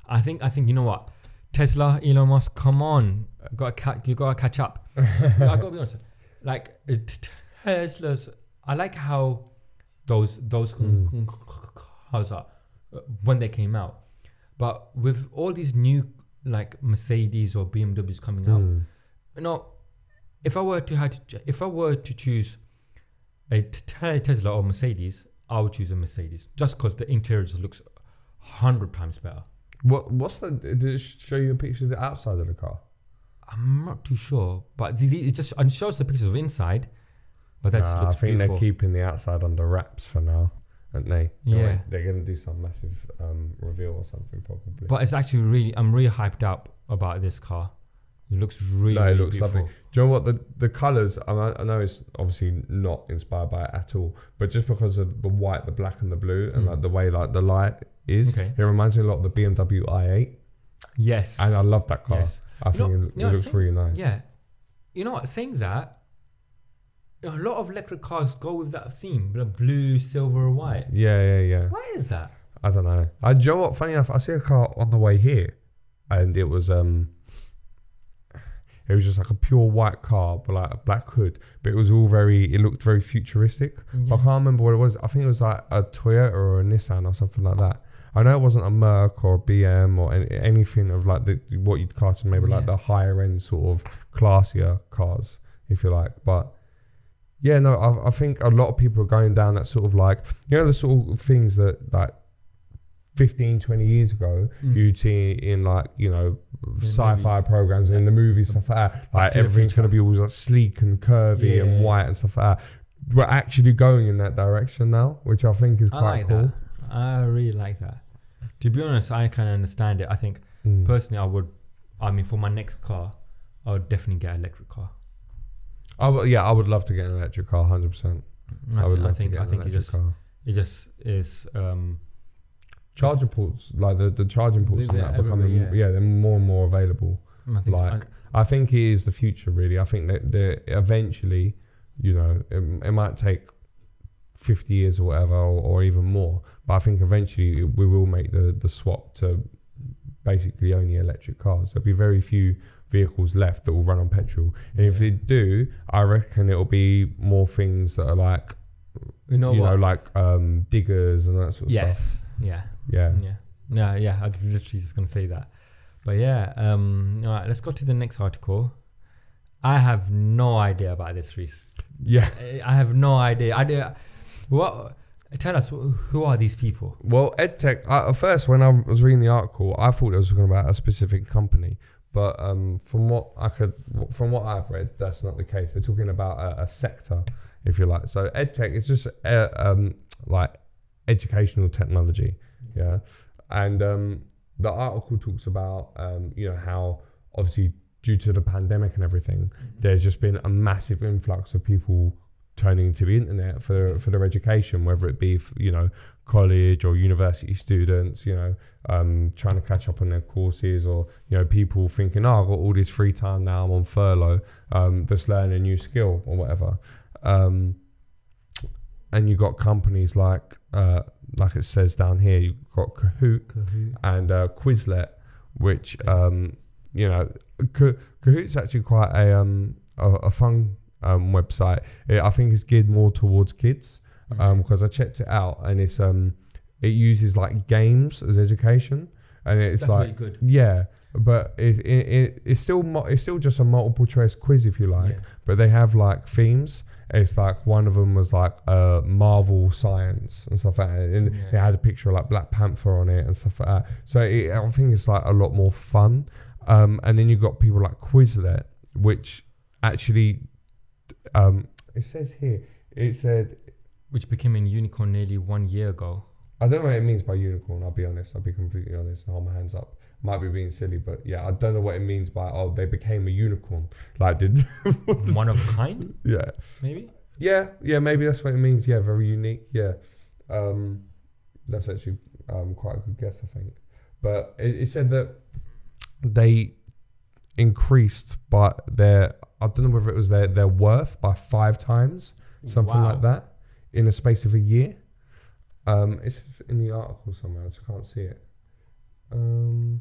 I think I think you know what, Tesla, Elon Musk, come on, got to catch, you got to catch up. I gotta be honest, like uh, Tesla's. I like how those those Mm. cars are when they came out, but with all these new like Mercedes or BMWs coming out, Mm. you know, if I were to had to, if I were to choose a Tesla or Mercedes, I would choose a Mercedes just because the interior just looks hundred times better. What what's the? Did it show you a picture of the outside of the car? I'm not too sure, but the, the- it just it shows the pictures of inside, but that's Nah, I think beautiful. they're keeping the outside under wraps for now, aren't they? They're Yeah. they're gonna do some massive um, reveal or something probably. But it's actually really, I'm really hyped up about this car. It looks really, no, it really looks beautiful. lovely. Do you know what the the colors? I, know- I know it's obviously not inspired by it at all, but just because of the white, the black, and the blue, and Mm. like the way like the light is, Okay. it reminds me a lot of the BMW i8, Yes. and I love that car. yes. I You know- think it, it know, looks saying- really nice. Yeah. You know what? Saying that, a lot of electric cars go with that theme, the blue, silver, white. Yeah, yeah, yeah. Why is that? I don't know. I, you know what? Funny enough, I see a car on the way here, and it was um, it was just like a pure white car, but like a black hood. But it was all very. It looked very futuristic. But I can't remember what it was. I think it was like a Toyota or a Nissan or something like that. I know it wasn't a Merc or a BM or any, anything of like the what you'd class as maybe like the higher end sort of classier cars, if you like. But yeah, no, I, I think a lot of people are going down that sort of like you know the sort of things that like 15, 20 years ago Mm. you'd see in like you know the sci-fi movies. programs and in the movies stuff like that. Like everything's gonna be all like sleek and curvy Yeah. and white and stuff like that. We're actually going in that direction now, which I think is I quite like cool. that. I really like that. To be honest, I kind of understand it. I think Mm. personally, I would. I mean, for my next car, I would definitely get an electric car. I would, yeah, I would love to get an electric car, hundred percent. I, I would I love think. to get I an think it electric just. car. It just is. Um, Charging ports, like the, the charging ports, and that are becoming yeah. yeah. they're more and more available. I think. so. Like, I think it is the future, really. I think that eventually, you know, it, it might take fifty years or whatever, or, or even more. But I think eventually we will make the the swap to basically only electric cars. There'll be very few vehicles left that will run on petrol, and if they do, I reckon it'll be more things that are like, you know you know, like um, diggers and that sort of yes. stuff. Yeah. Yeah. Yeah. Yeah. Yeah. I was literally just gonna say that. But yeah. Um. All right. Let's go to the next article. I have no idea about this, Reese. Yeah. I have no idea. I do. What? Tell us who are these people? Well, EdTech, at first, when I was reading the article, I thought it was talking about a specific company. But um, from what I could, from what I've read, that's not the case. They're talking about a, a sector, if you like. So EdTech is just uh, um, like educational technology, yeah. And um, the article talks about um, you know how obviously due to the pandemic and everything, there's just been a massive influx of people turning to the internet for for their education, whether it be you know college or university students, you know, um, trying to catch up on their courses, or you know people thinking, oh, I've got all this free time now, I'm on furlough, um, just learn a new skill or whatever. Um, and you got companies like uh, like it says down here, you've got Kahoot and uh, Quizlet, which um, you know Kahoot's actually quite a um a, a fun um, website. It, I think it's geared more towards kids um because I checked it out and it's um it uses like games as education and it's That's like really good. yeah but it, it, it it's still mo- it's still just a multiple choice quiz if you like Yeah. but they have like themes it's like one of them was like uh marvel science and stuff like that and Yeah. it had a picture of like black panther on it and stuff like that so it, i think it's like a lot more fun um and then you've got people like quizlet which actually um it says here it said Which became a unicorn nearly one year ago. I don't know what it means by unicorn. I'll be honest. I'll be completely honest. I'll hold my hands up. Might be being silly, but yeah, I don't know what it means by oh they became a unicorn. Like did one of a kind, yeah maybe. yeah yeah maybe that's what it means. Yeah, very unique. Yeah, um, that's actually um quite a good guess I think. But it, it said that they increased by their I don't know whether it was their their worth by five times something Wow. like that in a space of a year. Um, it's in the article somewhere. I just can't see it. Um,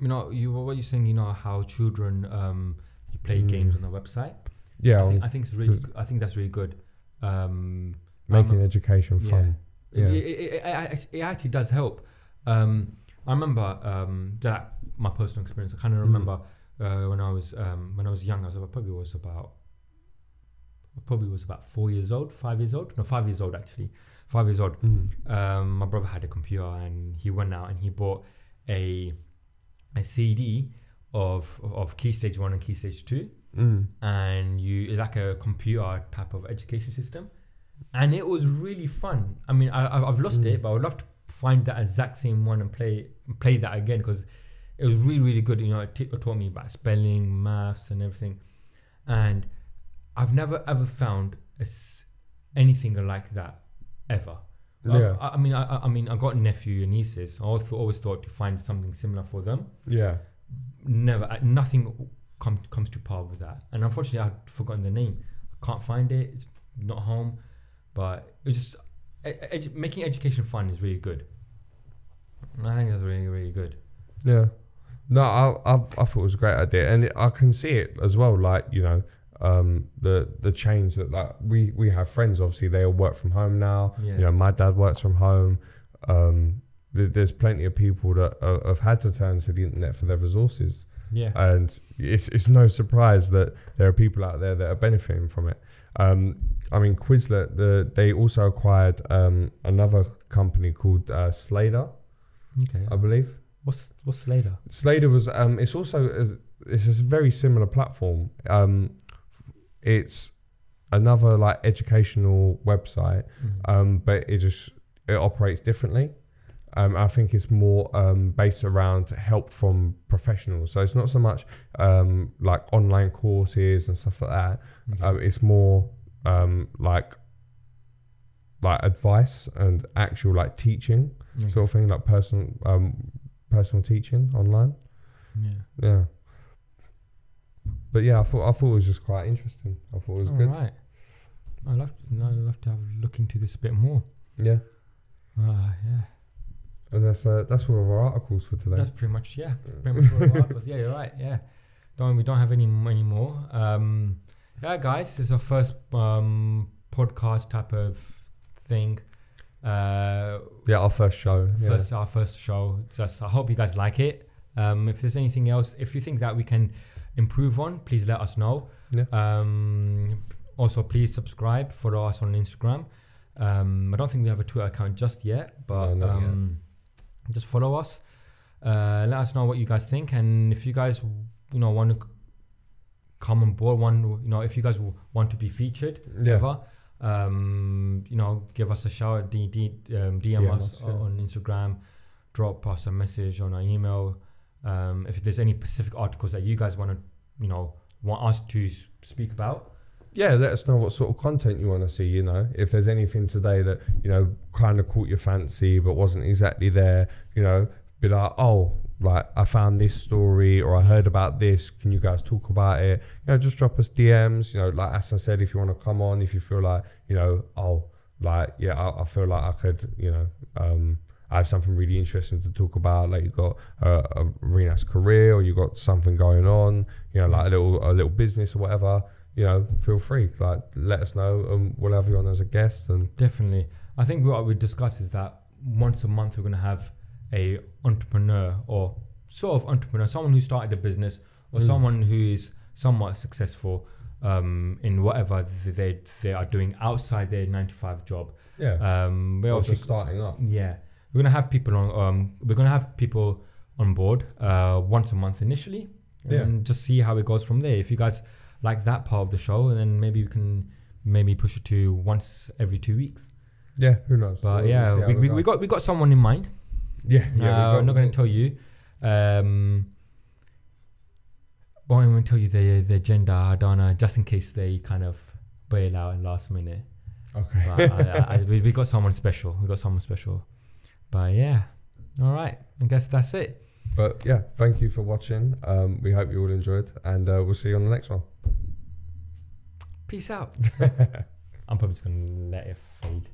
You know, you what you're saying. You know how children um you play Mm. games on the website. yeah, I think I think it's really. I think that's really good. Um, making I'm education yeah. fun. It, Yeah. it, it, it, it actually does help. Um, I remember um, that my personal experience. I kind of Mm. remember uh, when I was um, when I was young. I was I probably was about I probably was about four years old, five years old. No, five years old actually. Five years old. Mm. Um, my brother had a computer and he went out and he bought a a CD of of Key Stage One and Key Stage Two Mm. and you it's like a computer type of education system and it was really fun i mean I, I- i've lost Mm. it but i would love to find that exact same one and play play that again because it was really really good you know it, t- it taught me about spelling maths and everything. And i've never ever found a s- anything like that ever. I- Yeah. I, I mean I, I- mean i got a nephew and nieces. I also always thought to find something similar for them. Yeah. never uh, nothing come, comes to par with that. And unfortunately i've forgotten the name. I can't find it. It's not home. But it's just edu- making education fun is really good. I think that's really really good. Yeah. No, I, I I thought it was a great idea, and it, I can see it as well. Like you know, um, the the change that like we we have friends. Obviously, they all work from home now. Yeah. You know, my dad works from home. Um, th- there's plenty of people that uh, have had to turn to the internet for their resources, yeah and it's it's no surprise that there are people out there that are benefiting from it. Um, I mean, Quizlet, the they also acquired um, another company called uh, Slader, okay I believe. What's what's later Slader was um it's also a, it's a very similar platform. Um it's another like educational website, um but it just it operates differently. Um I think it's more um based around help from professionals. So it's not so much um like online courses and stuff like that. Okay. Um it's more um like like advice and actual like teaching Okay. sort of thing like personal um personal teaching online. yeah Yeah. But yeah, I thought I thought it was just quite interesting. I thought it was All good. right i'd love i'd love to have a look into this a bit more Yeah. ah yeah And that's uh, that's all of our articles for today. That's pretty much yeah, pretty much all of our articles. Yeah, you're right. Yeah, don't we don't have any any more. Um, yeah, guys, this is our first um podcast type of thing. Uh, yeah, our first show. Yeah. first our first show. Just I hope you guys like it. Um, if there's anything else, if you think that we can improve on, please let us know. Yeah. Um, also, please subscribe. Follow us on Instagram. Um, I don't think we have a Twitter account just yet, but No, not yet. um, just follow us. Uh, let us know what you guys think, and if you guys, you know, want to come on board, one, you know, if you guys want to be featured, Yeah. ever, um, you know, give us a shout, D, D, um, DM, DM us, us, yeah. on Instagram, drop us a message on our email. Um, if there's any specific articles that you guys want to, you know, want us to speak about, yeah, let us know what sort of content you want to see. You know, if there's anything today that you know kind of caught your fancy but wasn't exactly there, you know, be like, oh, like I found this story or I heard about this. Can you guys talk about it? You know, just drop us DMs. You know, like as I said, if you want to come on, if you feel like you know, oh, like yeah, I, I feel like I could, you know, um, I have something really interesting to talk about. Like you got a, a nice career, or you got something going on. You know, like a little a little business or whatever. You know, feel free. Like let us know, and we'll have you on as a guest. And Definitely. I think what we discuss is that once a month we're to have a entrepreneur or sort of entrepreneur, someone who started a business or Mm. someone who is somewhat successful um, in whatever they they are doing outside their nine to five job. yeah, Um, we're or obviously starting up. yeah, we're gonna have people on. Um, we're gonna have people on board uh, once a month initially, Yeah. and just see how it goes from there. If you guys like that part of the show, and then maybe we can maybe push it to once every two weeks. Yeah, who knows? But We'll- we'll yeah, we, we, we got we got someone in mind. Yeah, yeah. uh, I'm not going to tell you. Um, I'm going to tell you their their gender. I don't know, just in case they kind of bail out at last minute. Okay. But I, I, I, we, we got someone special. We got someone special. But yeah, all right. I guess that's it. But yeah, thank you for watching. Um, we hope you all enjoyed, and uh, we'll see you on the next one. Peace out. I'm probably just gonna let it fade.